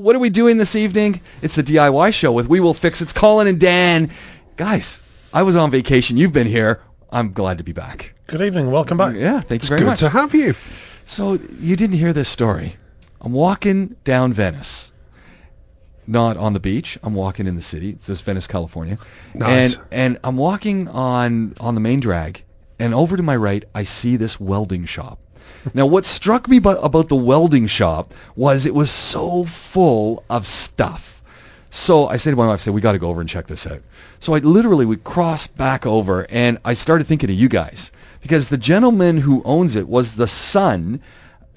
What are we doing this evening? It's the DIY show with We Will Fix It's Colin and Dan. Guys, I was on vacation. You've been here. I'm glad to be back. Good evening. Welcome back. Yeah, thank you It's very good much. Good to have you. So you didn't hear this story. I'm walking down Venice. Not on the beach. I'm walking in the city. It's this Venice, California. Nice. And and I'm walking on on the main drag and over to my right I see this welding shop. Now what struck me bu- about the welding shop was it was so full of stuff. So I said to my wife, I said, we got to go over and check this out. So I literally would cross back over and I started thinking of you guys because the gentleman who owns it was the son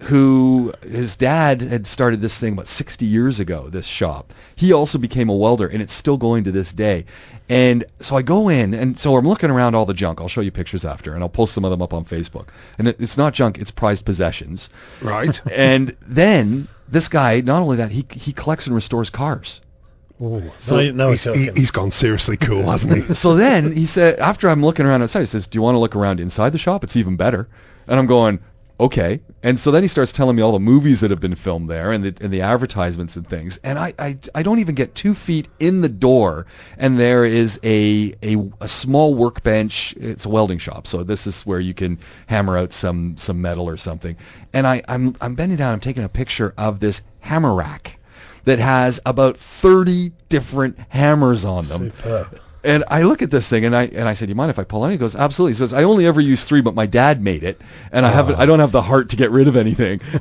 who his dad had started this thing about 60 years ago, this shop. He also became a welder and it's still going to this day. And so I go in and so I'm looking around all the junk. I'll show you pictures after and I'll post some of them up on Facebook. And it, it's not junk, it's prized possessions. Right. And then this guy, not only that, he he collects and restores cars. Ooh, So no, no, he's, he, he's gone seriously cool, hasn't he? So then he said, after I'm looking around outside, he says, "Do you want to look around inside the shop? It's even better." And I'm going, "Okay." And so then he starts telling me all the movies that have been filmed there and the and the advertisements and things. And I I, I don't even get two feet in the door, and there is a, a a small workbench. It's a welding shop, so this is where you can hammer out some some metal or something. And I I'm I'm bending down. I'm taking a picture of this hammer rack that has about 30 different hammers on them. And I look at this thing and I and I said, "Do you mind if I pull on it?" He goes, "Absolutely." He says, "I only ever use three, but my dad made it, and I haven't. I ah. don't have the heart to get rid of anything."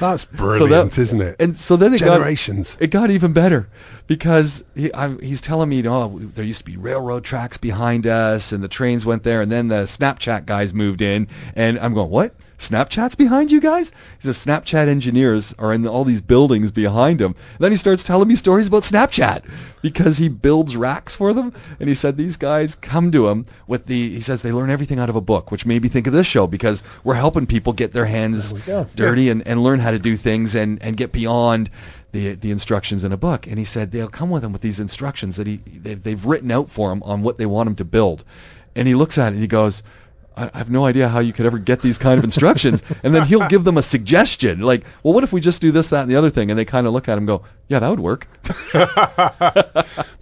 That's brilliant, isn't it? And so then it Generations. got it got even better because he, I, he's telling me, "Oh, there used to be railroad tracks behind us, and the trains went there, and then the Snapchat guys moved in." And I'm going, "What? Snapchat's behind you guys?" He says, "Snapchat engineers are in all these buildings behind him." then he starts telling me stories about Snapchat because he builds racks for them, and he said these guys come to him with the. He says they learn everything out of a book, which made me think of this show because we're helping people get their hands There we go. dirty and, and learn how to do things and, and get beyond the the instructions in a book. And he said they'll come with him with these instructions that he they've, they've written out for him on what they want him to build. And he looks at it and he goes, I I have no idea how you could ever get these kind of instructions. and then he'll give them a suggestion, like, well, what if we just do this, that, and the other thing? And they kind of look at him and go, yeah, that would work.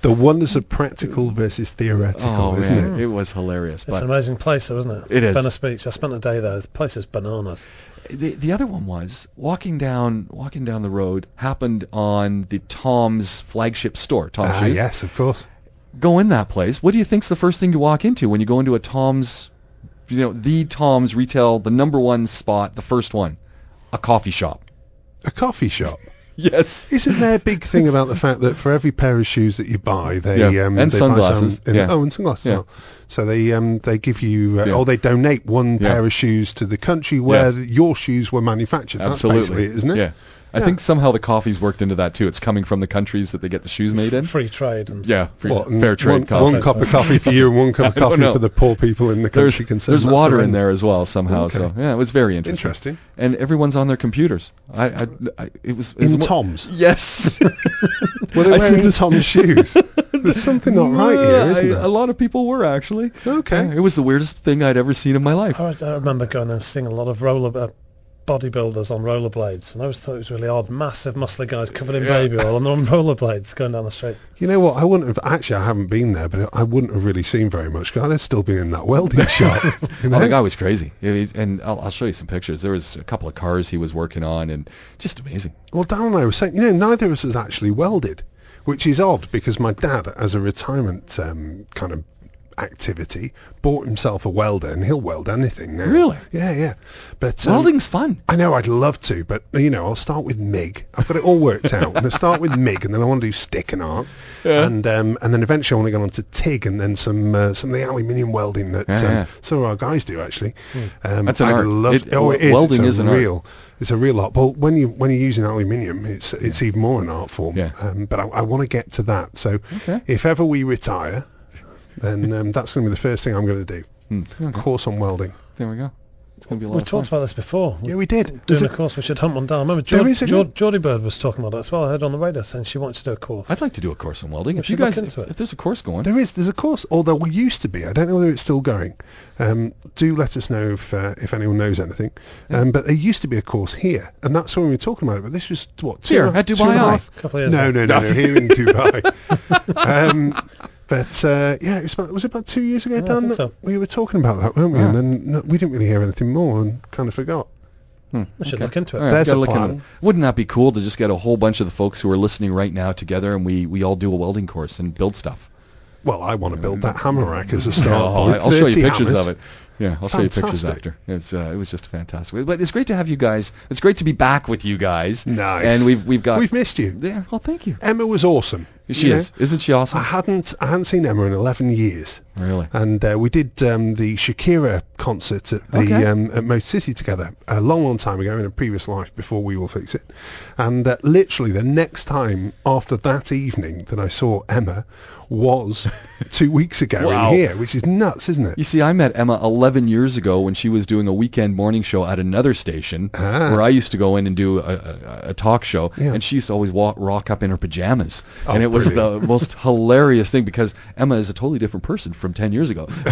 the wonders of practical versus theoretical, Oh, isn't man, it? it was hilarious. It's But an amazing place, though, isn't it? It is. Venice Beach. I spent a day there. The place is bananas. the the other one was walking down walking down the road happened on the Tom's flagship store, Tom's Ah, Shoes. yes, of course. Go in that place. What do you think's the first thing you walk into when you go into a Tom's, you know, the Tom's retail, the number one spot, the first one, a coffee shop. A coffee shop. Yes. Isn't there a big thing about the fact that for every pair of shoes that you buy, they Yeah, um, and they sunglasses, Buy some, yeah. Oh, and sunglasses. Yeah. So they um, they give you, uh, Yeah. or they donate one Yeah. pair of shoes to the country where Yes. your shoes were manufactured. That's Absolutely, basically it, isn't it? Yeah. I Yeah. think somehow the coffee's worked into that too. It's coming from the countries that they get the shoes made in. Free trade. And Yeah, free, What, fair trade one, coffee. one cup of coffee for you and one cup of coffee know. for the poor people in the There's, country concerned. there's water in there as well somehow. Okay. So yeah, it was very interesting. Interesting. And everyone's on their computers. I, I, I it was it In mo- Tom's. Yes. Were they wearing said- Tom's shoes? There's something not right here, isn't I- there? A lot of people were actually. Okay. Yeah, it was the weirdest thing I'd ever seen in my life. I, I remember going and seeing a lot of roller uh, bodybuilders on rollerblades, and I always thought it was really odd. Massive, muscly guys covered in Yeah. baby oil, and they're on rollerblades going down the street. You know what? I wouldn't have actually. I haven't been there, but I wouldn't have really seen very much. Because I'd still been in that welding shop. You know? Oh, the guy was crazy. Yeah, And I'll, I'll show you some pictures. There was a couple of cars he was working on, and just amazing. Well, Darren and I were saying, you know, neither of us has actually welded, which is odd because my dad, as a retirement um, kind of activity. Bought himself a welder, and he'll weld anything now. Really? Yeah, yeah. But um, Welding's fun. I know I'd love to, but you know, I'll start with MIG. I've got it all worked out. I'm to start with MIG, and then I want to do stick and arc, Yeah. and um, and then eventually I want to go on to TIG, and then some uh, some of the aluminium welding that Yeah, um, yeah. some of our guys do actually. Um, That's an I'd art. Love It- oh, it is. welding it's is a an art. real. It's a real art. Well, when you when you're using aluminium, it's it's even more an art form. Yeah. Um, but I, I want to get to that. So Okay. if ever we retire, then um, that's going to be the first thing I'm going to do. Hmm. Okay. Course on welding. There we go. It's going to be a lot We of talked fun. about this before. Yeah, we did. There's Doing a- a course we should hunt one down. I remember There Geord- is, isn't Geordie Bird was talking about it as well. I heard on the radio saying she wanted to do a course. I'd like to do a course on welding. We If you guys, into if, it. if there's a course going, There is. There's a course, although we used to be. I don't know whether it's still going. Um, do let us know if uh, if anyone knows anything. Um, but there used to be a course here, and that's when we were talking about it. But this was what two Here, and at Dubai and a Eye. half- A couple of years No, ago. no, no, no, here in Dubai. um, but uh, yeah, it was about was it about two years ago, I Dan? think that so. We were talking about that, weren't we? Ah. And then no, we didn't really hear anything more, and kind of forgot. Hmm, We should okay. look into it. All right, There's gotta a look plan. it. Wouldn't that be cool to just get a whole bunch of the folks who are listening right now together and we, we all do a welding course and build stuff? Well, I want to build that hammer rack as a Oh, start point. I'll show you 30 pictures hammers. of it. Yeah, I'll show you pictures after. It's uh, it was just fantastic. But it's great to have you guys. It's great to be back with you guys. Nice. And we've we've got We've missed you. Yeah, well, thank you. Emma was awesome. She you know. is, isn't she awesome? I hadn't I hadn't seen Emma in 11 years. really? and uh, we did um, the Shakira concert at the Okay. um, at Motor City together a long, long time ago in a previous life before We Will Fix It. And uh, literally the next time after that evening that I saw Emma was two weeks ago Wow. in here, which is nuts, isn't it? You see, I met Emma 11 years ago when she was doing a weekend morning show at another station Ah. where I used to go in and do a, a, a talk show, Yeah. and she used to always walk, rock up in her pajamas, Oh, and it was the most hilarious thing because Emma is a totally different person from 10 years ago.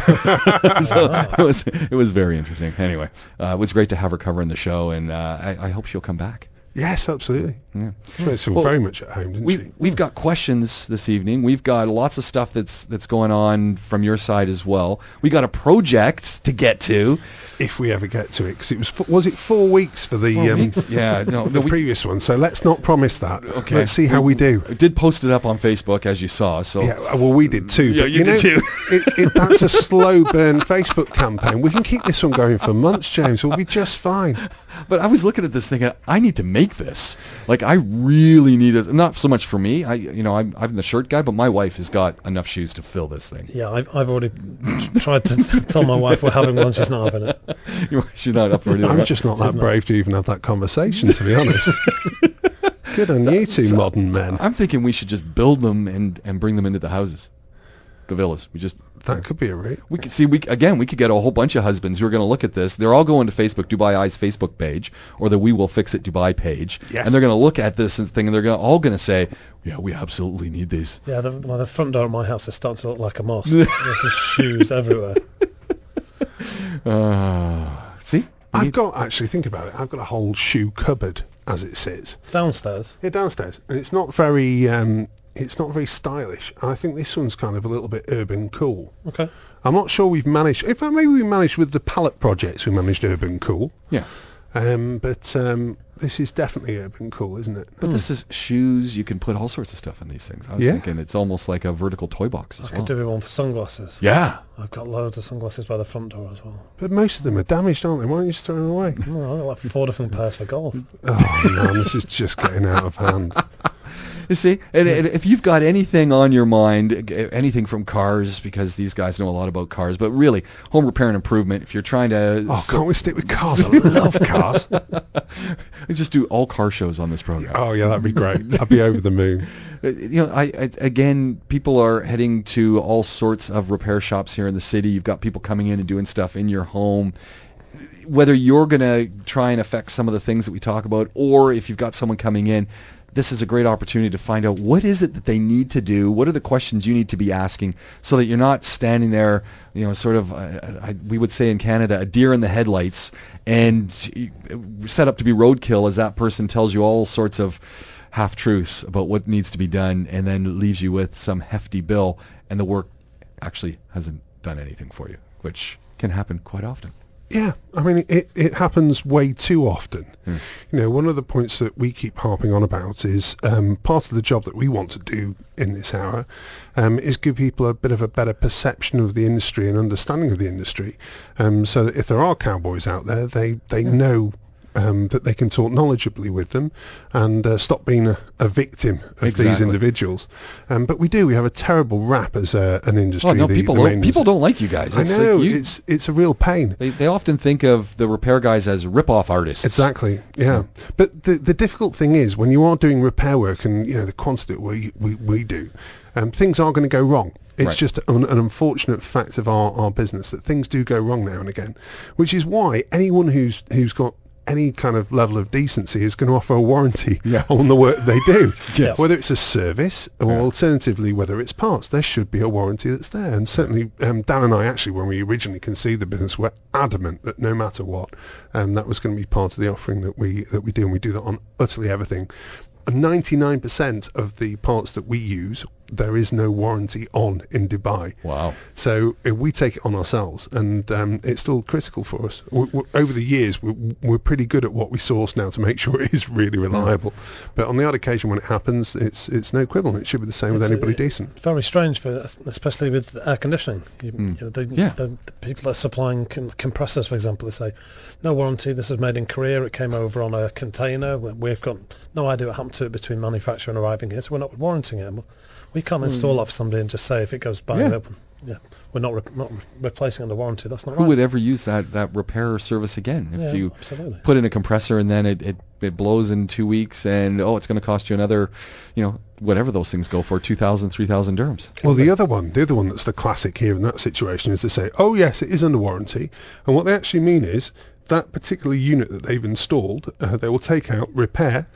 so it was it was very interesting. Anyway, uh, it was great to have her covering the show, and uh, I, I hope she'll come back. Yes, absolutely. Yeah. She Well, very much at home, didn't We she? we've got questions this evening. We've got lots of stuff that's that's going on from your side as well. We got a project to get to. If we ever get to it, because it was was it four weeks for the um, weeks? Yeah, no, the we- previous one. So let's not promise that. Okay. Let's see how we do. I did post it up on Facebook as you saw. So Yeah, uh, well, we did too. Yeah, but you did know, too. it, it, that's a slow burn Facebook campaign. We can keep this one going for months, James. We'll be just fine. But I was looking at this thinking, I need to make this. Like, I really need it. Not so much for me. I, you know, I'm, I'm the shirt guy, but my wife has got enough shoes to fill this thing. Yeah, I've, I've already tried to tell my wife we're having one. She's not having it. She's not up for it. I'm just not She's that not. brave to even have that conversation, to be honest. Good on you two modern men. I'm thinking we should just build them and and bring them into the houses, the villas. We just That could be a route. we could see we again we could get a whole bunch of husbands who are going to look at this. They're all going to Facebook Dubai Eyes Facebook page or the We Will Fix It Dubai page, Yes. and they're going to look at this and thing, and they're gonna, all going to say, "Yeah, we absolutely need these." Yeah, the, well, the front door of my house is starting to look like a mosque. There's just shoes everywhere. Uh, see, I've got, actually, think about it, I've got a whole shoe cupboard as it sits. Downstairs. Yeah, downstairs, and it's not very, um, it's not very stylish. And I think this one's kind of a little bit urban cool. Okay. I'm not sure we've managed. In fact, maybe we managed with the palette projects. We managed urban cool. yeah. Um, but um, this is definitely urban cool, isn't it? But this is shoes. You can put all sorts of stuff in these things. I was Yeah. thinking it's almost like a vertical toy box as I well. could do with one for sunglasses. Yeah. I've got loads of sunglasses by the front door as well. But most of them are damaged, aren't they? Why don't you just throw them away? Oh, I've got like four different pairs for golf. oh man, this is just getting out of hand. You see, and, and if you've got anything on your mind, anything from cars, because these guys know a lot about cars, but really home repair and improvement. If you're trying to, Oh, can't we stick with cars? I love cars. we just do all car shows on this program. Oh yeah, that'd be great. I'd be over the moon. Uh, you know, I, I again, people are heading to all sorts of repair shops here in the city. You've got people coming in and doing stuff in your home. Whether you're going to try and affect some of the things that we talk about, or if you've got someone coming in, this is a great opportunity to find out what is it that they need to do. What are the questions you need to be asking, so that you're not standing there, you know, sort of, uh, I, we would say in Canada, a deer in the headlights, and set up to be roadkill as that person tells you all sorts of half truths about what needs to be done and then leaves you with some hefty bill and the work actually hasn't done anything for you, which can happen quite often. Yeah, I mean, it, it happens way too often. Hmm. You know, one of the points that we keep harping on about is um, part of the job that we want to do in this hour um, is give people a bit of a better perception of the industry and understanding of the industry, um, so that if there are cowboys out there, they they know. Um, that they can talk knowledgeably with them and uh, stop being a, a victim of these individuals. Um, but we do. We have a terrible rap as a, an industry. Oh no, the- people the don't, people don't like you guys. I It's like know. you- it's it's a real pain. they they often think of the repair guys as rip-off artists. Exactly. Yeah. But the the difficult thing is when you are doing repair work and you know the quantity that we we, we do, um, things are going to go wrong. It's Right. just an, an unfortunate fact of our, our business that things do go wrong now and again, which is why anyone who's who's got any kind of level of decency is going to offer a warranty Yeah. on the work they do. Yes. Whether it's a service or Yeah. alternatively whether it's parts, there should be a warranty that's there. And certainly um, Dan and I actually, when we originally conceived the business, were adamant that no matter what, um, that was going to be part of the offering that we that we do, and we do that on utterly everything. 99% of the parts that we use, there is no warranty on in Dubai. Wow. So uh, we take it on ourselves, and um, it's still critical for us. we we over the years, we, we're pretty good at what we source now to make sure it is really reliable. But on the odd occasion when it happens, it's it's no quibble. It should be the same with anybody uh, decent. Very strange, for especially with air conditioning. You, Mm. you know, the, Yeah. the, the people that are supplying com- compressors, for example, they say, no warranty. This is made in Korea. It came over on a container. We- We've got no idea what happened to it between manufacture and arriving here, so we're not warranting it. Well, We can't install that for somebody and just say if it goes bang, Hmm. Yeah. open. Yeah, we're not re- not re- replacing under warranty. That's not Who right. would ever use that that repair service again? If yeah, you absolutely. put in a compressor and then it, it, it blows in two weeks and oh it's going to cost you another you know whatever those things go for 2000 3000 dirhams Well, the other one, the other one that's the classic here in that situation is to say, oh yes, it is under warranty, and what they actually mean is that particular unit that they've installed, uh, they will take out, repair,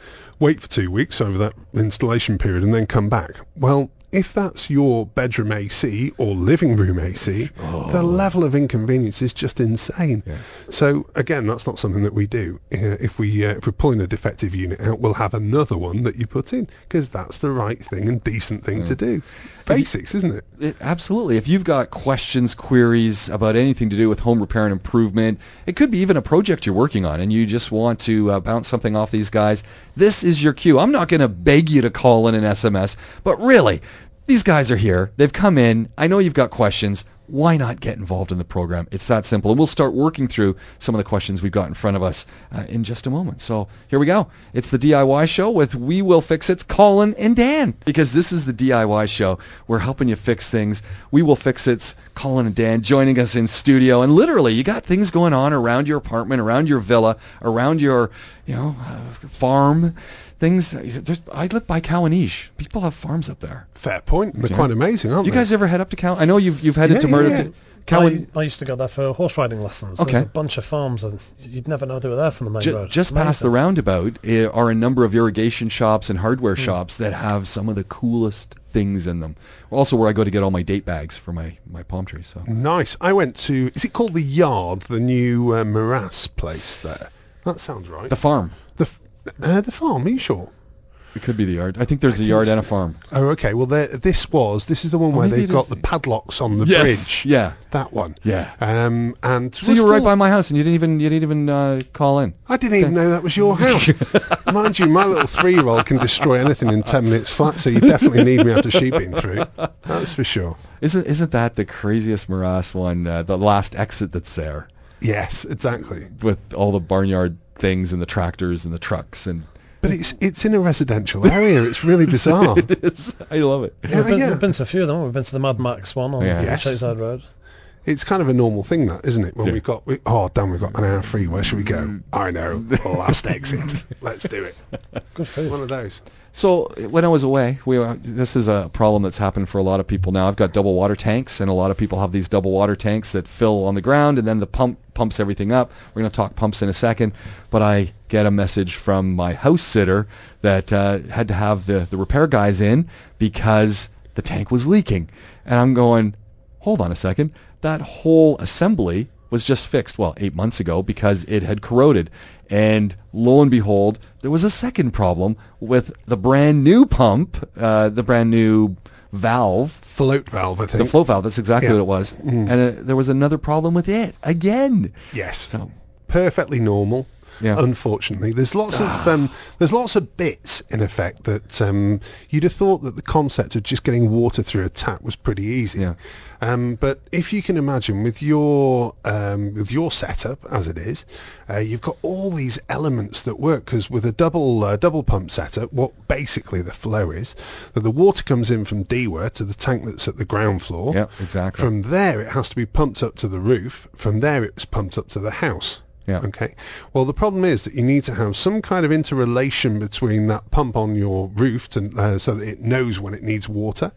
wait for two weeks over that installation period, and then come back. Well, if that's your bedroom AC or living room AC, the level of inconvenience is just insane. Yeah. So again, that's not something that we do. Uh, if we uh, if we're pulling a defective unit out, we'll have another one that you put in because that's the right thing and decent thing to do. Basics, isn't it? It, absolutely. If you've got questions, queries about anything to do with home repair and improvement, it could be even a project you're working on and you just want to uh, bounce something off these guys, this is your cue. I'm not going to beg you to call in an SMS, but really, these guys are here. They've come in. I know you've got questions. Why not get involved in the program? It's that simple. And we'll start working through some of the questions we've got in front of us uh, in just a moment. So here we go. It's the DIY show with We Will Fix It's, Colin and Dan. Because this is the DIY show. We're helping you fix things. We Will Fix It's, Colin and Dan joining us in studio. And literally, you got things going on around your apartment, around your villa, around your, you know, uh, farm. Things. There's, I live by Khawaneej. People have farms up there. Fair point. They're quite amazing, aren't Do you they? guys ever head up to Cow? I know you've you've headed Yeah, to yeah, Murder. yeah. to- Cowan, I, I used to go there for horse riding lessons. Okay. There's a bunch of farms, and you'd never know they were there from the main Ju- road. just past the Amazing. roundabout eh, are a number of irrigation shops and hardware shops that have some of the coolest things in them. Also, where I go to get all my date bags for my my palm trees. So Nice. I went to. Is it called the Yard? The new uh, Morass place there. That sounds right. the farm. The uh, the farm. Are you sure? It could be the yard. I think there's a think yard and a farm. Oh, okay. Well, there, this was. This is the one Oh, where maybe they've it got is the the- padlocks on the Yes. bridge. Yeah. That one. Yeah. Um, and So we're you were right still- by my house, and you didn't even you didn't even uh, call in. I didn't even know that was your house. Mind you, my little three-year-old can destroy anything in ten minutes flat, so you definitely need me after been through. That's for sure. Isn't isn't that the craziest morass one? Uh, the last exit that's there Yes, exactly. with all the barnyard things and the tractors and the trucks and. But it's it's in a residential area. It's really bizarre. it is. I love it. Yeah, we've, been, yeah. we've been to a few of them. We've been to the Mad Max one on Yeah. Yes. Chaseside Road. It's kind of a normal thing, that isn't it? When Yeah. we've got, we, oh damn, we've got an hour free. Where should we go? Mm. I know, last exit. Let's do it. Good food. One of those. So when I was away, we uh, this is a problem that's happened for a lot of people now. I've got double water tanks, and a lot of people have these double water tanks that fill on the ground, and then the pump pumps everything up. We're going to talk pumps in a second, but I get a message from my house sitter that uh, had to have the the repair guys in because the tank was leaking, and I'm going, hold on a second, that whole assembly was just fixed, well, eight months ago because it had corroded. And lo and behold, there was a second problem with the brand new pump, uh, the brand new valve, Float valve, I think. the float valve. That's exactly Yeah. what it was. Mm. And uh, there was another problem with it again. yes. So Perfectly normal. Yeah. Unfortunately, there's lots of um, there's lots of bits in effect that um, you'd have thought that the concept of just getting water through a tap was pretty easy. Yeah. Um, but if you can imagine with your um, with your setup as it is, uh, you've got all these elements that work because with a double uh, double pump setup, what basically the flow is that the water comes in from DEWA to the tank that's at the ground floor. yeah, exactly. From there, it has to be pumped up to the roof. From there, it's pumped up to the house. Yeah. Okay. Well, the problem is that you need to have some kind of interrelation between that pump on your roof to, uh, so that it knows when it needs water,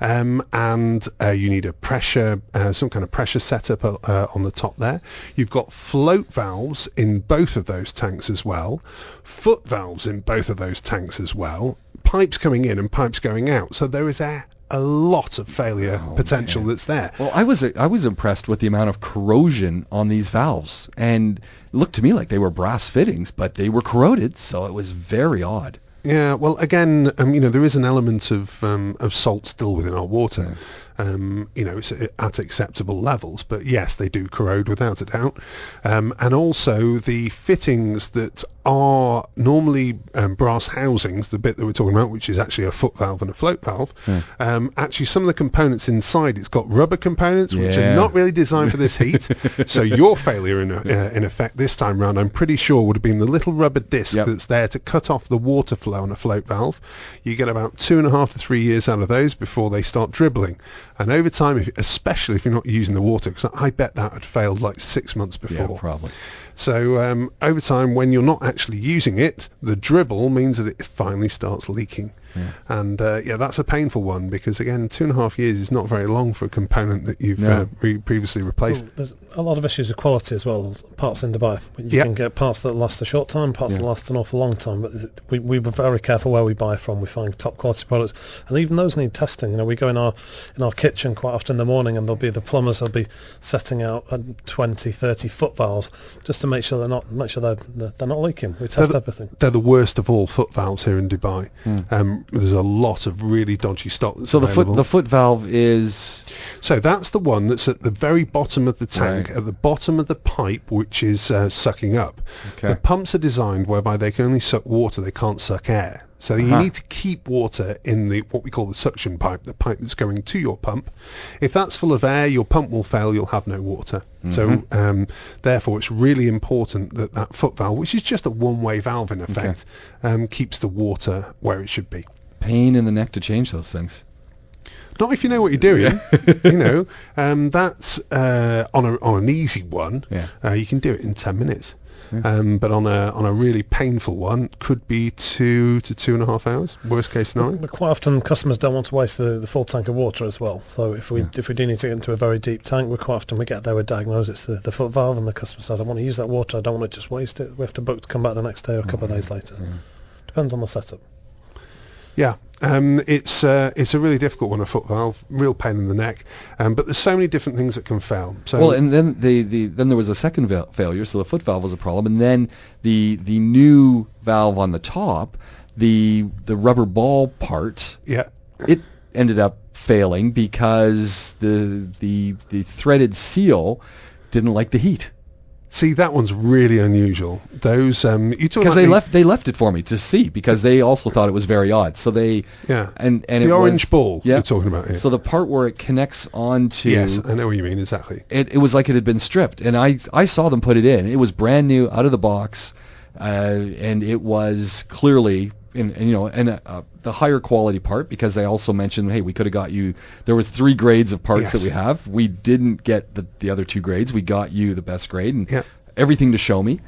um, and uh, you need a pressure, uh, some kind of pressure setup uh, on the top there. You've got float valves in both of those tanks as well, foot valves in both of those tanks as well, pipes coming in and pipes going out. So there is a a lot of failure Oh, potential man. that's there. Well, I was I was impressed with the amount of corrosion on these valves, and it looked to me like they were brass fittings, but they were corroded, so it was very odd. Yeah, well, again, um, you know, there is an element of um, of salt still within our water. Um, you know, it's at acceptable levels, but yes, they do corrode without a doubt. Um, and also the fittings that are normally um, brass housings, the bit that we're talking about, which is actually a foot valve and a float valve. Yeah. Um, actually, some of the components inside, it's got rubber components which are not really designed for this heat. so your failure, in, uh, in effect, this time round, I'm pretty sure would have been the little rubber disc Yep. that's there to cut off the water flow on a float valve. You get about two and a half to three years out of those before they start dribbling. And over time, if, especially if you're not using the water, because I bet that had failed like six months before. Yeah, probably. So um, over time, when you're not actually using it, the dribble means that it finally starts leaking. Yeah. And uh, yeah, that's a painful one because again, two and a half years is not very long for a component that you've No. uh, re- previously replaced. Well, there's a lot of issues of quality as well. Parts in Dubai, you Yep. can get parts that last a short time, parts Yeah. that last an awful long time. But we we were very careful where we buy from. We find top quality products, and even those need testing. You know, we go in our in our kitchen quite often in the morning, and there'll be the plumbers will be setting out uh, 20, 30 foot valves just to make sure they're not make sure they're they're, they're not leaking. We test the- everything. They're the worst of all foot valves here in Dubai. Hmm. Um, there's a lot of really dodgy stock. That's So the foot the foot valve is So that's the one that's at the very bottom of the tank, Right. at the bottom of the pipe, which is uh, sucking up. Okay. The pumps are designed whereby they can only suck water, they can't suck air. So you Uh-huh. need to keep water in the what we call the suction pipe, the pipe that's going to your pump. If that's full of air, your pump will fail. You'll have no water. So Mhm. um, therefore, it's really important that that foot valve, which is just a one-way valve in effect, um, keeps the water where it should be. pain in the neck to change those things. Not if you know what you're doing. you know, um, that's uh, on a on an easy one. Yeah. Uh, you can do it in ten minutes. Um, but on a on a really painful one, could be two to two and a half hours. Worst case scenario. But quite often customers don't want to waste the, the full tank of water as well. So if we Yeah. if we do need to get into a very deep tank, we quite often we get there, we diagnose it's the, the foot valve, and the customer says, I want to use that water, I don't want to just waste it. We have to book to come back the next day or a couple of days later. Yeah. Depends on the setup. Yeah. Um, it's uh, it's a really difficult one, a foot valve, real pain in the neck. Um, but there's so many different things that can fail. So Well, and then the, the then there was a second val- failure, so the foot valve was a problem, and then the the new valve on the top, the the rubber ball part, yeah, it ended up failing because the the the threaded seal didn't like the heat see that one's really unusual. Those um, you because they the- left they left it for me to see because they also thought it was very odd. So they yeah and and the orange was, ball yeah. you're talking about here. So the part where it connects onto yes, I know what you mean exactly. it, it was like it had been stripped, and I I saw them put it in. It was brand new, out of the box, uh, and it was clearly in, and, you know and uh, the higher quality part because they also mentioned, hey, we could have got you. There was three grades of parts Yes. that we have. We didn't get the the other two grades. We got you the best grade and Yeah. everything to show me.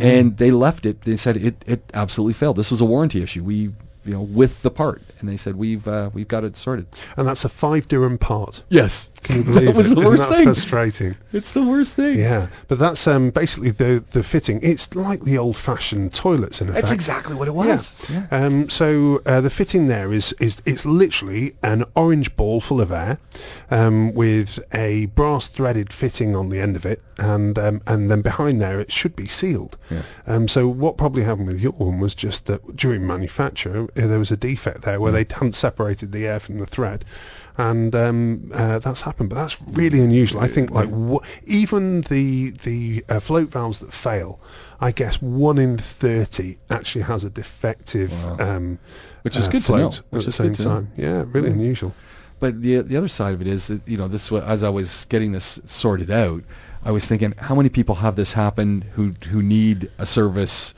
And they left it. They said it, it absolutely failed. This was a warranty issue. We you know with the part, and they said we've uh, we've got it sorted. And that's a five dirham part. Yes, Can you believe that was it? the Isn't worst that thing. frustrating? It's the worst thing. Yeah, but that's um, basically the the fitting. It's like the old-fashioned toilets in effect. That's exactly what it was. Yeah. Um, so uh, the fitting there is is it's literally an orange ball full of air, um, with a brass threaded fitting on the end of it, and um, and then behind there it should be sealed. Yeah. Um, so what probably happened with your one was just that during manufacture uh, there was a defect there where they hadn't separated the air from the thread. And um, uh, that's happened, but that's really unusual. I think like wh- even the the uh, float valves that fail, I guess one in thirty actually has a defective, Wow. um, Which is uh, good to know. Which at the same time. Yeah, really Yeah. unusual. But the the other side of it is that you know this as I was getting this sorted out, I was thinking how many people have this happen who who need a service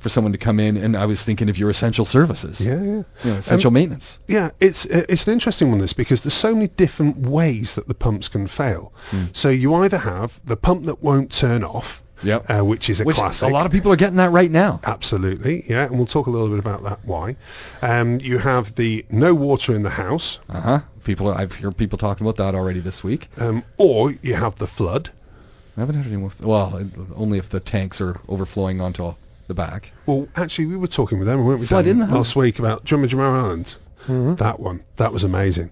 for someone to come in, and I was thinking of your essential services, Yeah, yeah. you know, essential Um, maintenance. Yeah, it's it's an interesting one this because there's so many different ways that the pumps can fail. Hmm. So you either have the pump that won't turn off, Yep. uh, which is a Which classic. a lot of people are getting that right now. Absolutely, yeah, and we'll talk a little bit about that. Why? Um, you have the no water in the house, Uh huh. People, I've heard people talking about that already this week. um, or you have the flood. I haven't had any more. well, only if the tanks are overflowing onto the back. Well, actually, we were talking with them, weren't we? Flood Dan, in the house? last week about Drummer Jamar Island. Mhm. That one, that was amazing.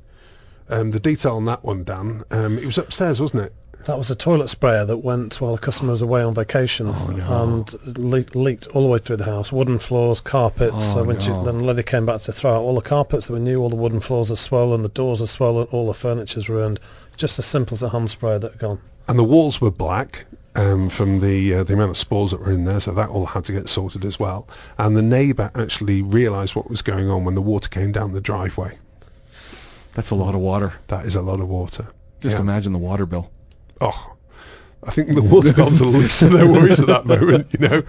Um, the detail on that one, Dan, um, it was upstairs, wasn't it? That was a toilet sprayer that went while a customer was away on vacation Oh, no. and le- leaked all the way through the house. Wooden floors, carpets. Oh, so when she, then the lady came back to throw out all the carpets that were new, all the wooden floors are swollen, the doors are swollen, all the furniture's ruined. Just as simple as a hand sprayer that had gone. and the walls were black um, from the uh, the amount of spores that were in there, so that all had to get sorted as well. And the neighbour actually realised what was going on when the water came down the driveway. That's a lot of water. That is a lot of water. Just Yeah. imagine the water bill. Oh, I think the water bills are the least of their worries at that moment. You know,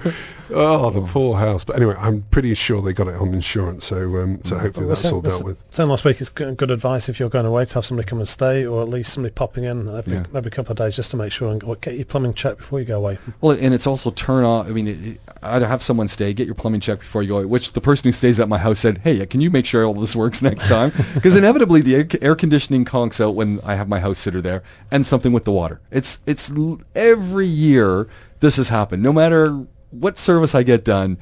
oh, the poor house. But anyway, I'm pretty sure they got it on insurance, so um, so hopefully Well, that's saying- all dealt with. Saying last week, it's good, good advice if you're going away to have somebody come and stay, or at least somebody popping in every, Yeah. every couple of days just to make sure and or get your plumbing checked before you go away. Well, and it's also turn off. I mean, it, it- either have someone stay, get your plumbing checked before you go. Away, which the person who stays at my house said, "Hey, can you make sure all this works next time?" Because inevitably the air, air conditioning conks out when I have my house sitter there, and something with the water. It's it's every year this has happened. No matter what service I get done,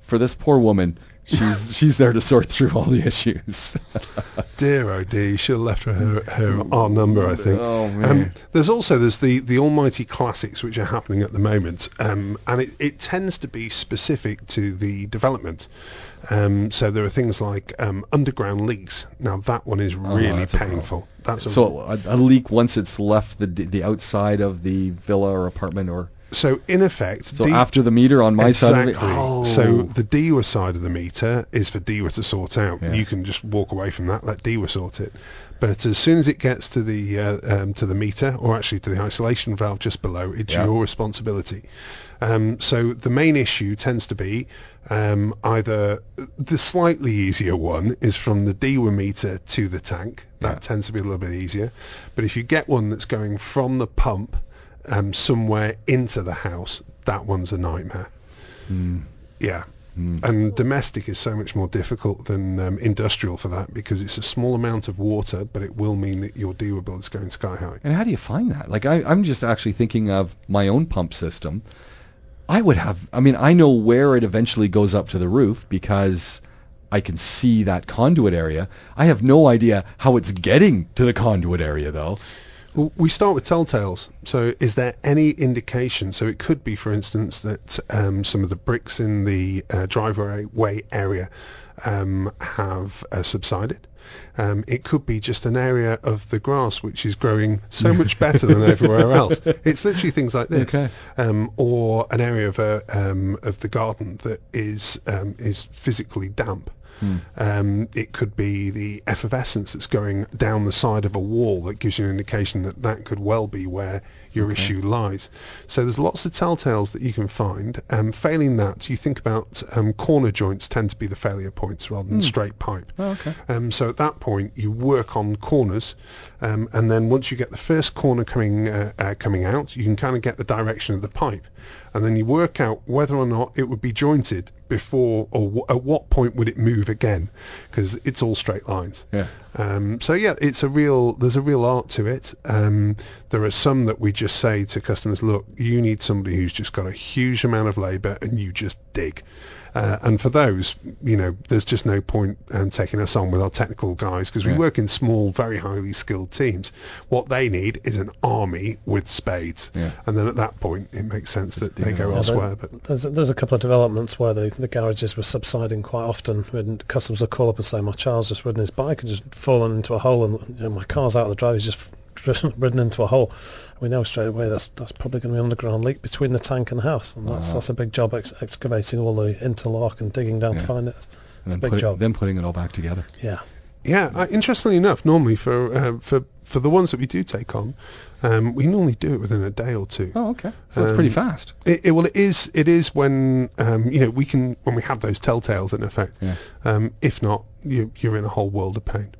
for this poor woman, she's she's there to sort through all the issues. Dear oh dear, you should have left her her, her our number, I think. Oh, man. Um, there's also there's the the almighty classics which are happening at the moment, um, and it, it tends to be specific to the development. Um, so there are things like um, underground leaks. Now that one is really Oh, that's painful. That's a so a, a leak once it's left the the outside of the villa or apartment or so in effect. so the- after the meter on my side of exactly. it. Oh. So the DEWA side of the meter is for DEWA to sort out. Yeah. You can just walk away from that, let DEWA sort it. But as soon as it gets to the uh, um, to the meter, or actually to the isolation valve just below, it's Yeah. your responsibility. Um, so the main issue tends to be um, either the slightly easier one is from the DEWA meter to the tank. That Yeah. tends to be a little bit easier. But if you get one that's going from the pump um, somewhere into the house, that one's a nightmare. Hmm. Yeah. Hmm. And domestic is so much more difficult than um, industrial for that because it's a small amount of water, but it will mean that your DEWA bill is going sky high. And how do you find that? Like I, I'm just actually thinking of my own pump system. I would have. I mean, I know where it eventually goes up to the roof because I can see that conduit area. I have no idea how it's getting to the conduit area though. Well, we start with telltales. So, is there any indication? So, it could be, for instance, that um, some of the bricks in the uh, driveway area um, have uh, subsided. Um, it could be just an area of the grass which is growing so much better than everywhere else. It's literally things like this, Okay. um, or an area of a, um, of the garden that is um, is physically damp. Hmm. Um, it could be the effervescence that's going down the side of a wall that gives you an indication that that could well be where your Okay. issue lies. So there's lots of telltales that you can find. Um, failing that, you think about um, corner joints tend to be the failure points rather than Hmm. straight pipe. Oh, okay. Um, so at that point, you work on corners, um, and then once you get the first corner coming uh, uh, coming out, you can kind of get the direction of the pipe, and then you work out whether or not it would be jointed before, or w- at what point would it move again, because it's all straight lines. Yeah. Um, so yeah, it's a real there's a real art to it. Um, there are some that we just say to customers, look, you need somebody who's just got a huge amount of labour and you just dig. Uh, and for those, you know, there's just no point um, taking us on with our technical guys because we Yeah. work in small, very highly skilled teams. What they need is an army with spades. Yeah. And then at that point, it makes sense that they go all. elsewhere. But There's there's a couple of developments where the, the garages were subsiding quite often. When customers would call up and say, "My child's just ridden his bike and just fallen into a hole, and you know, my car's out of the drive. He's just ridden into a hole." We know straight away that's that's probably going to be an underground leak between the tank and the house, and that's Wow. that's a big job ex- excavating all the interlock and digging down Yeah. to find it. and It's a big put it- job. then putting it all back together. Yeah. Yeah, uh, interestingly enough, normally for uh, for for the ones that we do take on, um, we normally do it within a day or two. Oh, okay. So it's pretty Um, fast. It, it, well, it is. It is when um, you know we can when we have those telltales in effect. Yeah. Um, if not, you, you're in a whole world of pain.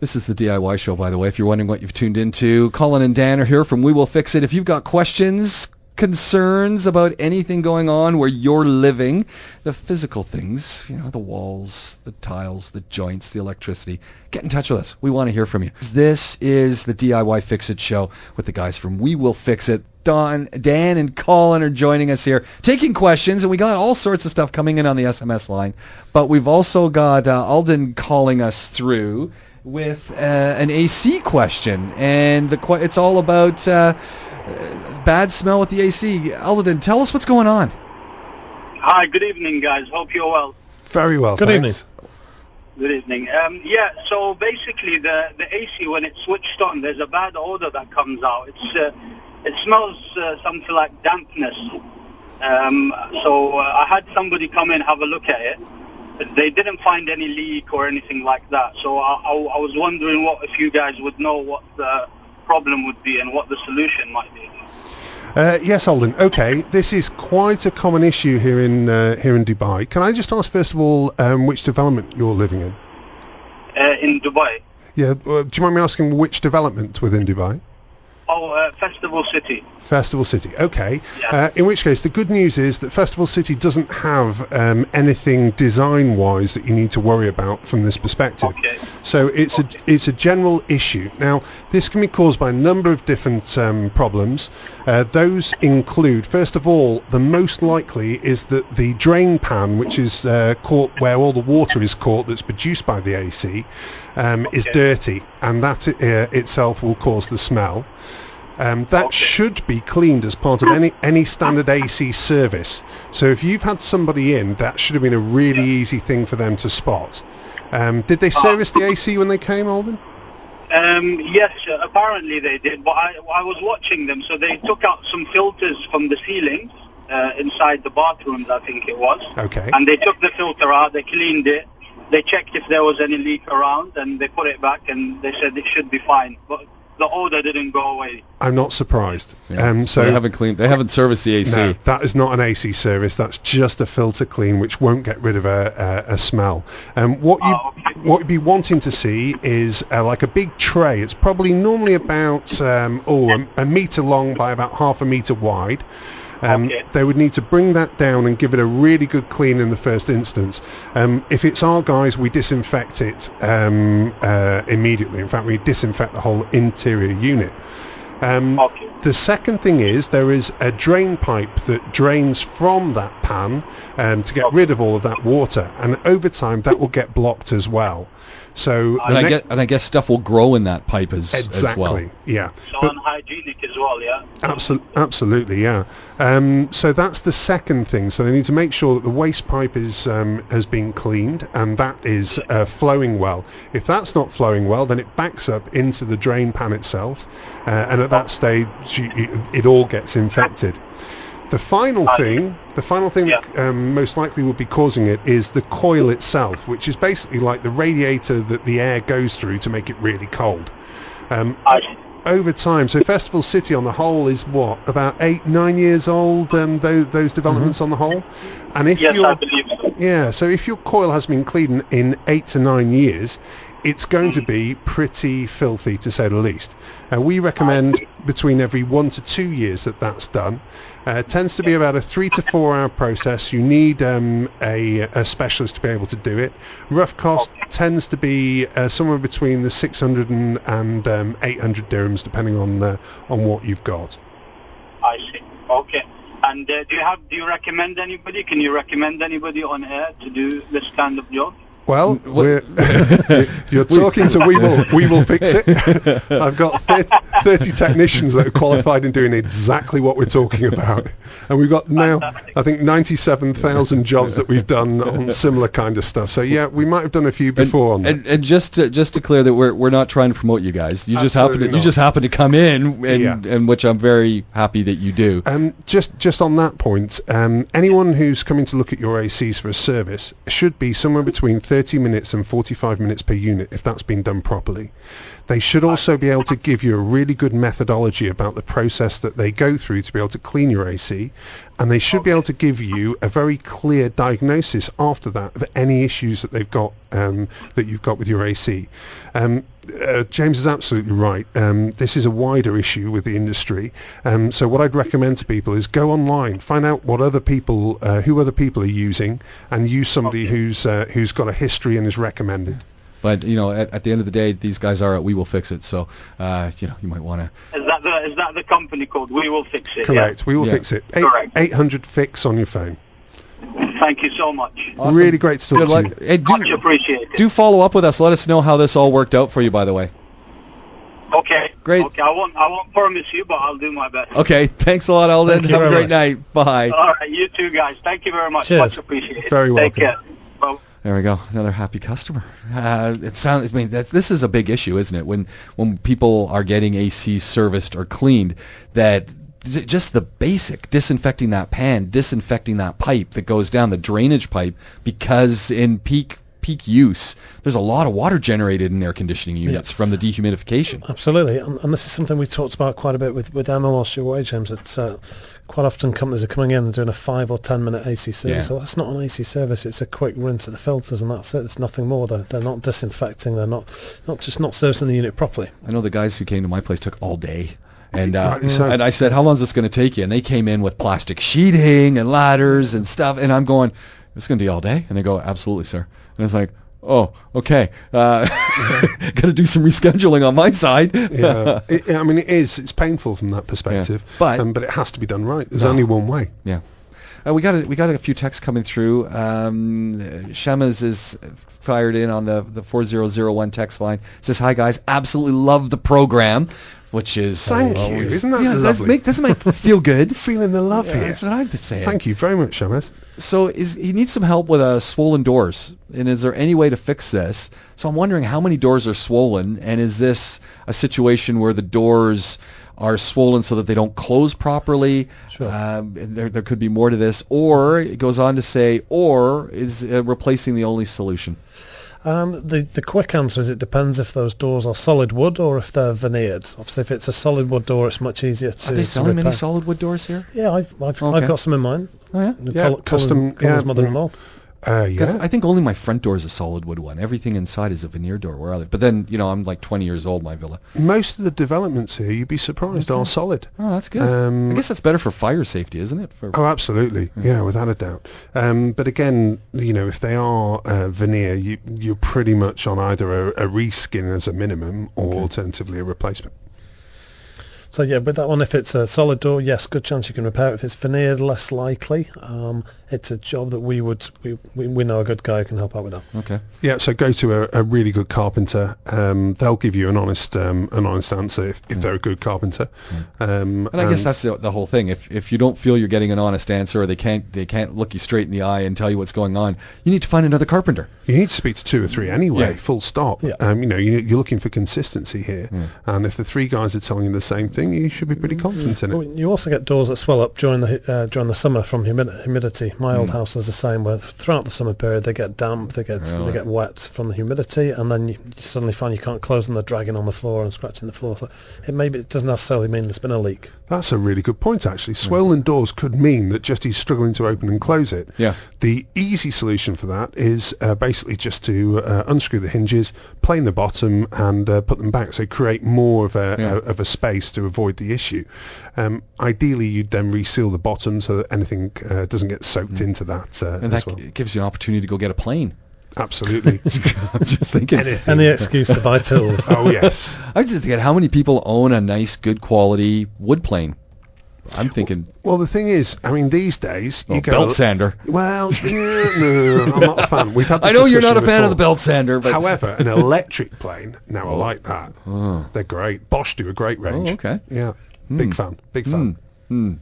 This is the DIY show, by the way. If you're wondering what you've tuned into, Colin and Dan are here from We Will Fix It. If you've got questions, concerns about anything going on where you're living, the physical things, you know, the walls, the tiles, the joints, the electricity, get in touch with us. We want to hear from you. This is the DIY Fix It show with the guys from We Will Fix It. Don, Dan, and Colin are joining us here, taking questions, and we got all sorts of stuff coming in on the SMS line. But we've also got uh, Alden calling us through with uh, an AC question, and the que- it's all about uh, uh, bad smell with the AC. Alden, tell us what's going on. Hi, good evening, guys. Hope you're well. Very well. Good thanks. Good evening. Um, yeah, so basically the, the AC, when it's switched on, there's a bad odor that comes out. It's uh, It smells uh, something like dampness. Um, so uh, I had somebody come in have a look at it. They didn't find any leak or anything like that. So I, I, I was wondering what if you guys would know what the problem would be and what the solution might be. Uh, yes, Alden. Okay, this is quite a common issue here in uh, here in Dubai. Can I just ask first of all um, which development you're living in? Uh, in Dubai. Yeah. Uh, do you mind me asking which development within Dubai? Oh, uh, Festival City. Festival City. Okay. Yeah. Uh, in which case, the good news is that Festival City doesn't have um, anything design-wise that you need to worry about from this perspective. Okay. So it's a it's a general issue. Now, this can be caused by a number of different um, problems. Uh, those include, first of all, the most likely is that the drain pan, which is uh, caught where all the water is caught that's produced by the AC, um, is dirty, and that uh, itself will cause the smell. Um, that Okay. should be cleaned as part of any any standard AC service. So if you've had somebody in, that should have been a really easy thing for them to spot. Um, did they service the AC when they came, Alden? Um, yes, uh, apparently they did, but I, I was watching them. So they took out some filters from the ceilings uh, inside the bathrooms, I think it was, Okay. and they took the filter out. They cleaned it. They checked if there was any leak around, and they put it back, and they said it should be fine. But the odor didn't go away. I'm not surprised. Yeah. Um, so they haven't cleaned. They haven't serviced the AC. No, that is not an AC service. That's just a filter clean, which won't get rid of a, a, a smell. Um, what you Oh, okay. what you'd be wanting to see is uh, like a big tray. It's probably normally about um, oh a, a meter long by about half a meter wide. Um, Okay. They would need to bring that down and give it a really good clean in the first instance. Um, if it's our guys, we disinfect it um, uh, immediately. In fact, we disinfect the whole interior unit. Um, Okay. the second thing is there is a drain pipe that drains from that pan um, to get rid of all of that water, and over time that will get blocked as well. So And I ne- get and I guess stuff will grow in that pipe as exactly, as well. yeah. So But- unhygienic as well, yeah. Absol- absolutely, yeah. Um, so that's the second thing. So they need to make sure that the waste pipe is um, has been cleaned and that is uh, flowing well. If that's not flowing well, then it backs up into the drain pan itself, uh, and at that stage, you, it, it all gets infected. The final Uh, thing, the final thing yeah. that um, most likely would be causing it is the coil itself, which is basically like the radiator that the air goes through to make it really cold. Um, I, over time. So Festival City on the whole is what about eight, nine years old. Um, those, those developments on the whole, and if yes, I you're believe so. yeah, so if your coil has been cleaned in eight to nine years, it's going to be pretty filthy to say the least. Uh, we recommend between every one to two years that that's done. Uh, it tends to be about a three to four hour process. You need um, a, a specialist to be able to do it. Rough cost tends to be uh, somewhere between the 600 and, and um, 800 dirhams, depending on uh, on what you've got. I see. Okay. And uh, do you have? Do you recommend anybody? Can you recommend anybody on air to do this kind of job? Well, we're, you're talking to we will we will fix it. I've got 30, 30 technicians that are qualified in doing exactly what we're talking about, and we've got now I think 97,000 jobs that we've done on similar kind of stuff. So yeah, we might have done a few before on. And, and just to, just to clear that we're we're not trying to promote you guys. You just happen to, you just happen to come in, and Yeah. and which I'm very happy that you do. Um, just just on that point, um, anyone who's coming to look at your ACs for a service should be somewhere between 30 minutes and 45 minutes per unit if that's been done properly. They should also be able to give you a really good methodology about the process that they go through to be able to clean your AC, and they should be able to give you a very clear diagnosis after that of any issues that they've got um, that you've got with your AC. Um, uh, James is absolutely right. Um, this is a wider issue with the industry. Um, so what I'd recommend to people is go online, find out what other people, uh, who other people are using, and use somebody who's uh, who's got a history and is recommended. But you know, at, at the end of the day, these guys are at We Will Fix It. So uh, you know, you might want to. Is that the is that the company called We will fix it. Correct. We will Yeah. fix it. Eight, Correct. 800 fix on your phone. Thank you so much. Awesome. Really great to talk Good luck. you. Hey, Much do, appreciated. do follow up with us. Let us know how this all worked out for you. By the way. Okay. Great. Okay. I won't I won't promise you, but I'll do my best. Okay. Thanks a lot, Eldon. Thank you Have a great much. night. Bye. All right. You too, guys. Thank you very much. Cheers. Much appreciated. Very welcome. Take care. Bye. There we go, another happy customer. Uh, it sounds. I mean, that, this is a big issue, isn't it? When when people are getting AC serviced or cleaned, that just the basic disinfecting that pan, disinfecting that pipe that goes down the drainage pipe, because in peak peak use, there's a lot of water generated in air conditioning units from the dehumidification. Absolutely, and, and this is something we talked about quite a bit with with Emma whilst you were away, James. It's uh, quite often companies are coming in and doing a five or ten minute AC service. Yeah. So that's not an AC service; it's a quick rinse of the filters, and that's it. It's nothing more. They're, they're not disinfecting. They're not not just not servicing the unit properly. I know the guys who came to my place took all day. And uh, Rightly so. and I said, how long is this going to take you? And they came in with plastic sheeting and ladders and stuff. And I'm going, it's going to be all day. And they go, absolutely, sir. And it's like, oh, okay. Uh, got to do some rescheduling on my side. Yeah, it, I mean it is. It's painful from that perspective, But- um, but it has to be done right. There's No. only one way. Yeah. Uh, we got a, we got a few texts coming through. Um, Shemas is fired in on the the 4001 text line. Says hi guys, absolutely love the program, which is Thank you. always- Isn't that yeah, lovely? make doesn't make feel good. Feeling the love Yeah, here. that's what I'd say. Thank you very much, Shamas. So is he needs some help with uh, swollen doors, and is there any way to fix this? So I'm wondering how many doors are swollen, and is this a situation where the doors are swollen so that they don't close properly? Sure. Um, there, there could be more to this, or it goes on to say, or is uh, replacing the only solution? Um, the the quick answer is it depends if those doors are solid wood or if they're veneered. Obviously, if it's a solid wood door, it's much easier to. Are they to selling many solid wood doors here? Yeah, I've I've, Okay. I've got some in mine. Oh yeah. Yeah, Col- Colin's- custom- Colin's yeah, mother-in-law. Uh, yeah. I think only my front door is a solid wood one. Everything inside is a veneer door where I live. But then, you know, I'm like 20 years old, my villa. Most of the developments here, you'd be surprised, are solid. Oh, that's good. Um, I guess that's better for fire safety, isn't it? For, Oh, absolutely. Yeah, without a doubt. Um, but again, you know, if they are uh, veneer, you, you're pretty much on either a, a reskin as a minimum or Okay. alternatively a replacement. So yeah, with that one, if it's a solid door, yes, good chance you can repair it. If it's veneered, less likely. Um, it's a job that we would we, we, we know a good guy who can help out with that. okay. Yeah, so go to a, a really good carpenter. Um, they'll give you an honest um, an honest answer if, if they're a good carpenter. Um, And I guess that's the, the whole thing. If if you don't feel you're getting an honest answer, or they can't they can't look you straight in the eye and tell you what's going on, you need to find another carpenter. You need to speak to two or three anyway, Yeah. full stop. Yeah. Um, you know, you, you're looking for consistency here, Yeah. and if the three guys are telling you the same thing, you should be pretty confident in Well, it. You also get doors that swell up during the uh, during the summer from humi- humidity. My old Mm. house is the same, where throughout the summer period they get damp, they get Really? they get wet from the humidity, and then you, you suddenly find you can't close them. They're dragging on the floor and scratching the floor. So it maybe it doesn't necessarily mean there's been a leak. That's a really good point, actually. Swollen doors could mean that just he's struggling to open and close it. Yeah. The easy solution for that is uh, basically just to uh, unscrew the hinges, plane the bottom, and uh, put them back. So create more of a, Yeah. a of a space to avoid the issue. Um, ideally, you'd then reseal the bottom so that anything uh, doesn't get soaked into that uh, And as that well. g- gives you an opportunity to go get a plane. Absolutely. I'm just thinking. Any excuse to buy tools. oh yes. I'm just thinking how many people own a nice, good quality wood plane. I'm thinking Well, the thing is, I mean, these days you oh, go. belt sander. Well, yeah, no, I'm not a fan. We've had. I know you're not a discussion fan of the belt sander, but However, an electric plane, now I Oh. like that. Oh. They're great. Bosch do a great range. okay. Yeah. Hmm. Big fan. Big fan. Hmm.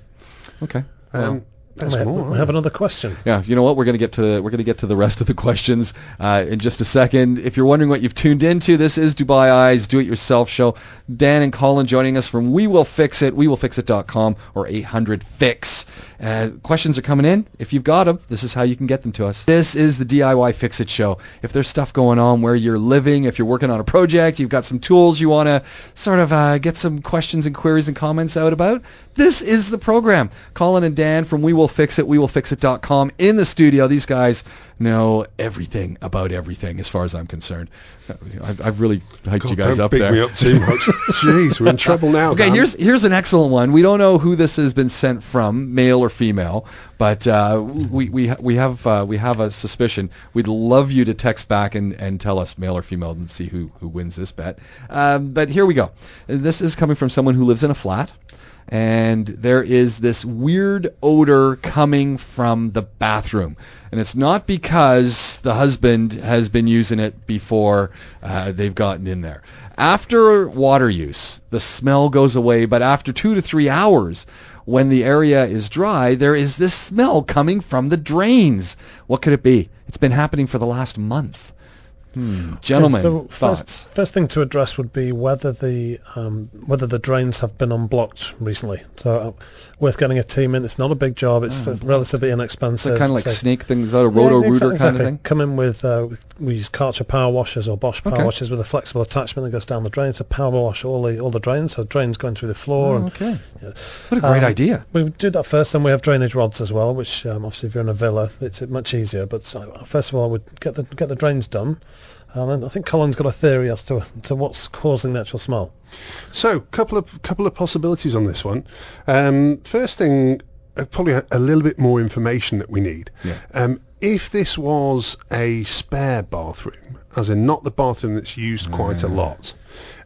Okay. Well. There's we, more. we have another question. Yeah, you know what? We're gonna get to we're gonna get to the rest of the questions uh, in just a second. If you're wondering what you've tuned into, this is Dubai Eyes Do It Yourself Show. Dan and Colin joining us from We Will Fix It, WeWillFixIt.com or 800 Fix. Uh, questions are coming in. If you've got them, this is how you can get them to us. This is the DIY Fix It Show. If there's stuff going on where you're living, if you're working on a project, you've got some tools you want to sort of uh, get some questions and queries and comments out about, this is the program. Colin and Dan from We Will Fix It, WeWillFixIt.com in the studio. These guys know everything about everything as far as I'm concerned. I've, I've really hyped God, you guys up there. me up too much. Jeez, we're in trouble now. Okay, Dan. here's here's an excellent one. We don't know who this has been sent from, male or female, but uh, we we we have uh, we have a suspicion. We'd love you to text back and, and tell us male or female and see who who wins this bet. Um, but here we go. This is coming from someone who lives in a flat. And there is this weird odor coming from the bathroom. And it's not because the husband has been using it before uh, they've gotten in there. After water use, the smell goes away, but after two to three hours, when the area is dry, there is this smell coming from the drains. What could it be? It's been happening for the last month. Hmm. Gentlemen, so thoughts? First, first thing to address would be whether the um, whether the drains have been unblocked recently. So uh, worth getting a team in. It's not a big job. It's f- relatively inexpensive. kind of like So- snake things out of Yeah, roto rooter exactly. kind of thing. Come in with uh, we use Karcher power washers or Bosch power Okay. washers with a flexible attachment that goes down the drain. So power wash all the all the drains. So drains going through the floor. Oh, and, okay. yeah. What a great Um, idea. We do that first, then we have drainage rods as well, which um, obviously if you're in a villa, it's much easier. But uh, first of all, I would get the get the drains done. Um, and I think Colin's got a theory as to to what's causing the actual smell. So, couple of couple of possibilities on this one. Um, first thing, uh, probably a, a little bit more information that we need. Yeah. Um, if this was a spare bathroom, as in not the bathroom that's used quite a lot,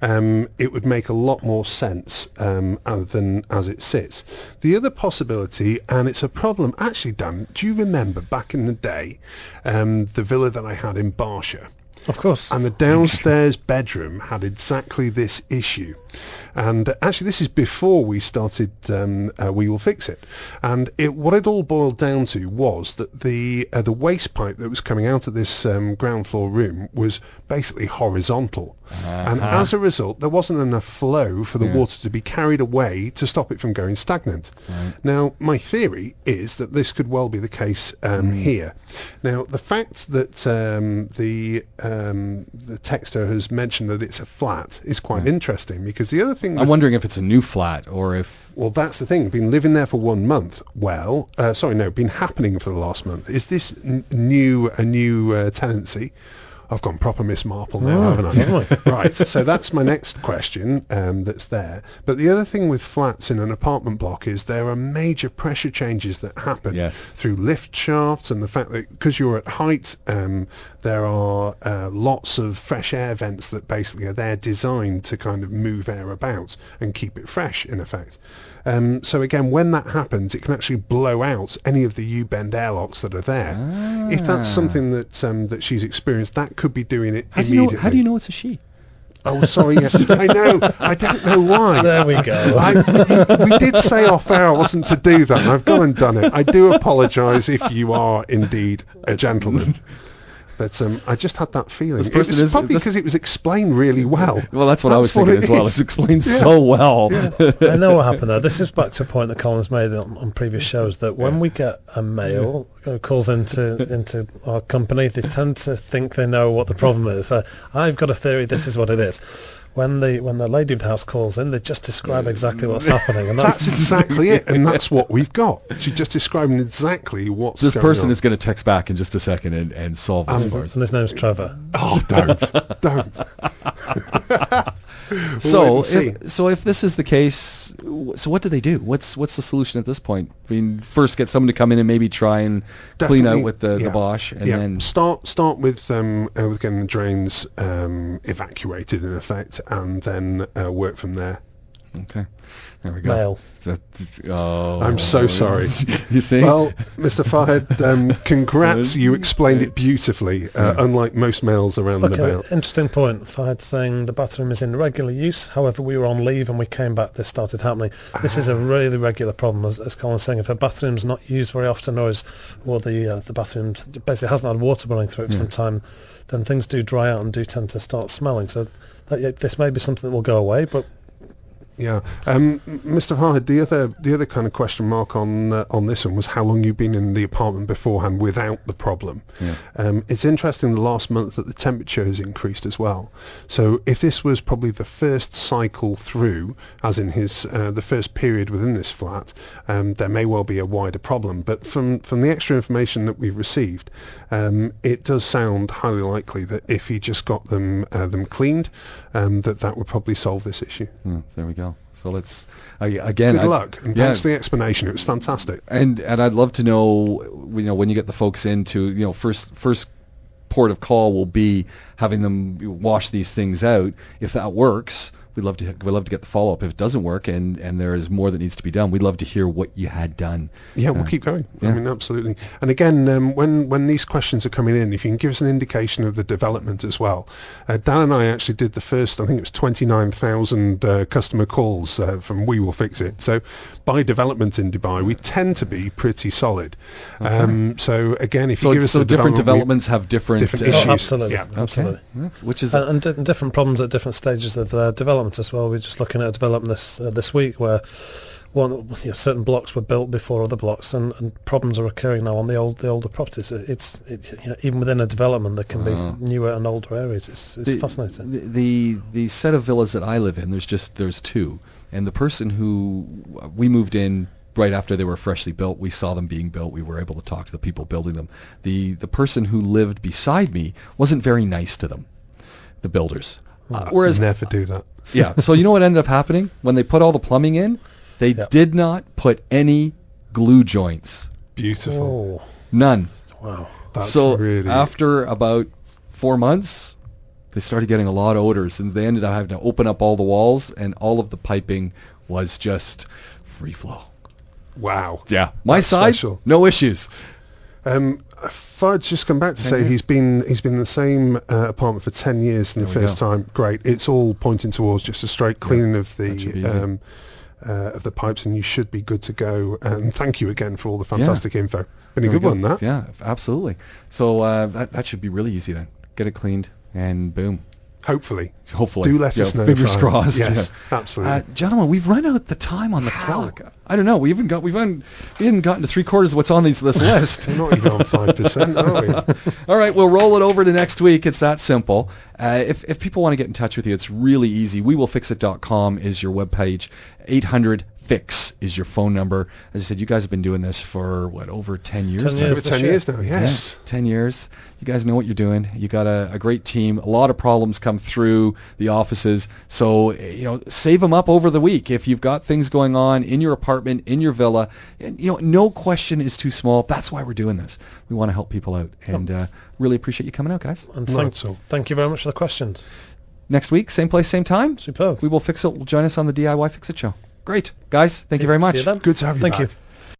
um, it would make a lot more sense um, than as it sits. The other possibility, and it's a problem, actually, Dan, do you remember back in the day um, the villa that I had in Barsha? Of course. and the downstairs bedroom had exactly this issue. And actually, this is before we started um, uh, We Will Fix It. And it, what it all boiled down to was that the uh, the waste pipe that was coming out of this um, ground floor room was basically horizontal. And Uh-huh. as a result, there wasn't enough flow for the Yeah. water to be carried away to stop it from going stagnant. Right. Now, my theory is that this could well be the case um, Mm. here. Now, the fact that um, the um, the texter has mentioned that it's a flat is quite interesting because the other thing, I'm wondering if it's a new flat or if well, that's the thing. Been living there for one month. Well, uh, sorry, no, been happening for the last month. Is this n- new a new uh, tenancy? I've gone proper Miss Marple now, Oh, haven't I? right. So that's my next question um, that's there. But the other thing with flats in an apartment block is there are major pressure changes that happen Yes. through lift shafts and the fact that because you're at height, um, there are uh, lots of fresh air vents that basically are there designed to kind of move air about and keep it fresh in effect. Um, so again, when that happens, it can actually blow out any of the U-bend airlocks that are there. If that's Ah. something that um, that she's experienced, that could be doing it how do you know immediately. how do you know it's a she? Oh, sorry. Yes, I know. I don't know why. There we go. I, we, we did say off air I wasn't to do that, and I've gone and done it. I do apologise if you are indeed a gentleman. But um, I just had that feeling. This It was is- probably this- because it was explained really well. Well, that's what I was thinking as well. It's explained Yeah. so well. I know what happened there. This is back to a point that Colin's made on, on previous shows that when we get a male who calls into into our company, they tend to think they know what the problem is. Uh, I've got a theory. This is what it is. When the when the lady of the house calls in, they just describe exactly what's happening, and That's that's, exactly it, and that's what we've got. She's just describing exactly what's This going person on. is going to text back in just a second and, and solve this Um, for us. and his name's Trevor. Oh, don't, don't. We'll So, wait and see. if, so if this is the case, w- so what do they do? What's what's the solution at this point? I mean, first get someone to come in and maybe try and clean out with the, yeah. the Bosch, and yeah. then start start with um, uh, with getting the drains um, evacuated in effect, and then uh, work from there. Okay. There we go. Male. That- oh. I'm so sorry. you see? Well, Mr. Fahad, um, congrats. You explained it beautifully, uh, unlike most males around and Okay, about. interesting point. Fahad saying the bathroom is in regular use. However, we were on leave and we came back. This started happening. This is a really regular problem, as, as Colin's saying. If a bathroom's not used very often, or is, or the uh, the bathroom basically hasn't had water running through it for some time, then things do dry out and do tend to start smelling. So that, yeah, this may be something that will go away, but Yeah, um, Mr. Fahad, the other the other kind of question mark on uh, on this one was how long you've been in the apartment beforehand without the problem. Yeah. Um, it's interesting the last month that the temperature has increased as well. So if this was probably the first cycle through, as in his uh, the first period within this flat, um, there may well be a wider problem. But from from the extra information that we've received, um, it does sound highly likely that if he just got them uh, them cleaned, um, that that would probably solve this issue. Hmm, there we go. So let's I, again. Good I- luck, and yeah, thanks for the explanation. It was fantastic. and and I'd love to know, you know, when you get the folks into, you know, first first port of call will be having them wash these things out. If that works, we'd love to we'd love to get the follow up. If it doesn't work and and there is more that needs to be done, we'd love to hear what you had done. Yeah, we'll Uh, keep going. yeah. I mean, absolutely. And again, um, when when these questions are coming in, if you can give us an indication of the development as well. Uh, Dan and I actually did the first, I think it was 29,000 uh, customer calls uh, from We Will Fix It. So by development in Dubai, we tend to be pretty solid. Um, so again, if So you give us so the different development, developments have different, different uh, issues. Oh, absolutely, Yeah. Okay. absolutely. That's- which is and, and, di- different problems at different stages of uh, development as well. We're just looking at a development this uh, this week where one you know, certain blocks were built before other blocks, and, and problems are occurring now on the old the older properties. It- It's it, you know, even within a development there can Wow. be newer and older areas. It's it's the, fascinating. The, the the set of villas that I live in, there's just there's two, and the person who we moved in right after they were freshly built, we saw them being built. We were able to talk to the people building them. The the person who lived beside me wasn't very nice to them, the builders. Uh, whereas never do that. yeah, so you know what ended up happening when they put all the plumbing in? They Yep. did not put any glue joints. Beautiful. oh None. wow! That's so really after about four months, they started getting a lot of odors, and they ended up having to open up all the walls, and all of the piping was just free flow. wow. Yeah, my That's side, special. no issues. Um, Fahad just come back to say years. he's been he's been in the same uh, apartment for ten years in the There first go. time. Great. It's all pointing towards just a straight cleaning of should be the um, uh, of the pipes, and you should be good to go. And thank you again for all the fantastic info. Been a There good go. one, that. Yeah, absolutely. So uh, that that should be really easy then. Get it cleaned, and boom. Hopefully, Hopefully, do let Yeah, us know. Fingers crossed. Yes, yeah. absolutely. Uh, gentlemen, we've run out the time on the How? clock. I don't know. We haven't got. We've un, we haven't gotten to three quarters of what's on these, this list. We're not even on five percent, are we? All right, we'll roll it over to next week. It's that simple. Uh, if, if people want to get in touch with you, it's really easy. We will fix it.com is your webpage. 800 fix is your phone number. As I said, you guys have been doing this for what over 10 years. 10 now? years. Over this ten year. years now. Yeah, Yes. 10 years. You guys know what you're doing. You got a, a great team. A lot of problems come through the offices. So, you know, save them up over the week. If you've got things going on in your apartment, in your villa, and, you know, no question is too small. That's why we're doing this. We want to help people out. And uh, really appreciate you coming out, guys. And thank, at all. thank you very much for the questions. Next week, same place, same time. Superb. We will fix it. Join us on the DIY Fix It show. Great. Guys, thank you very much. See you then. Good to have you Thank back. you.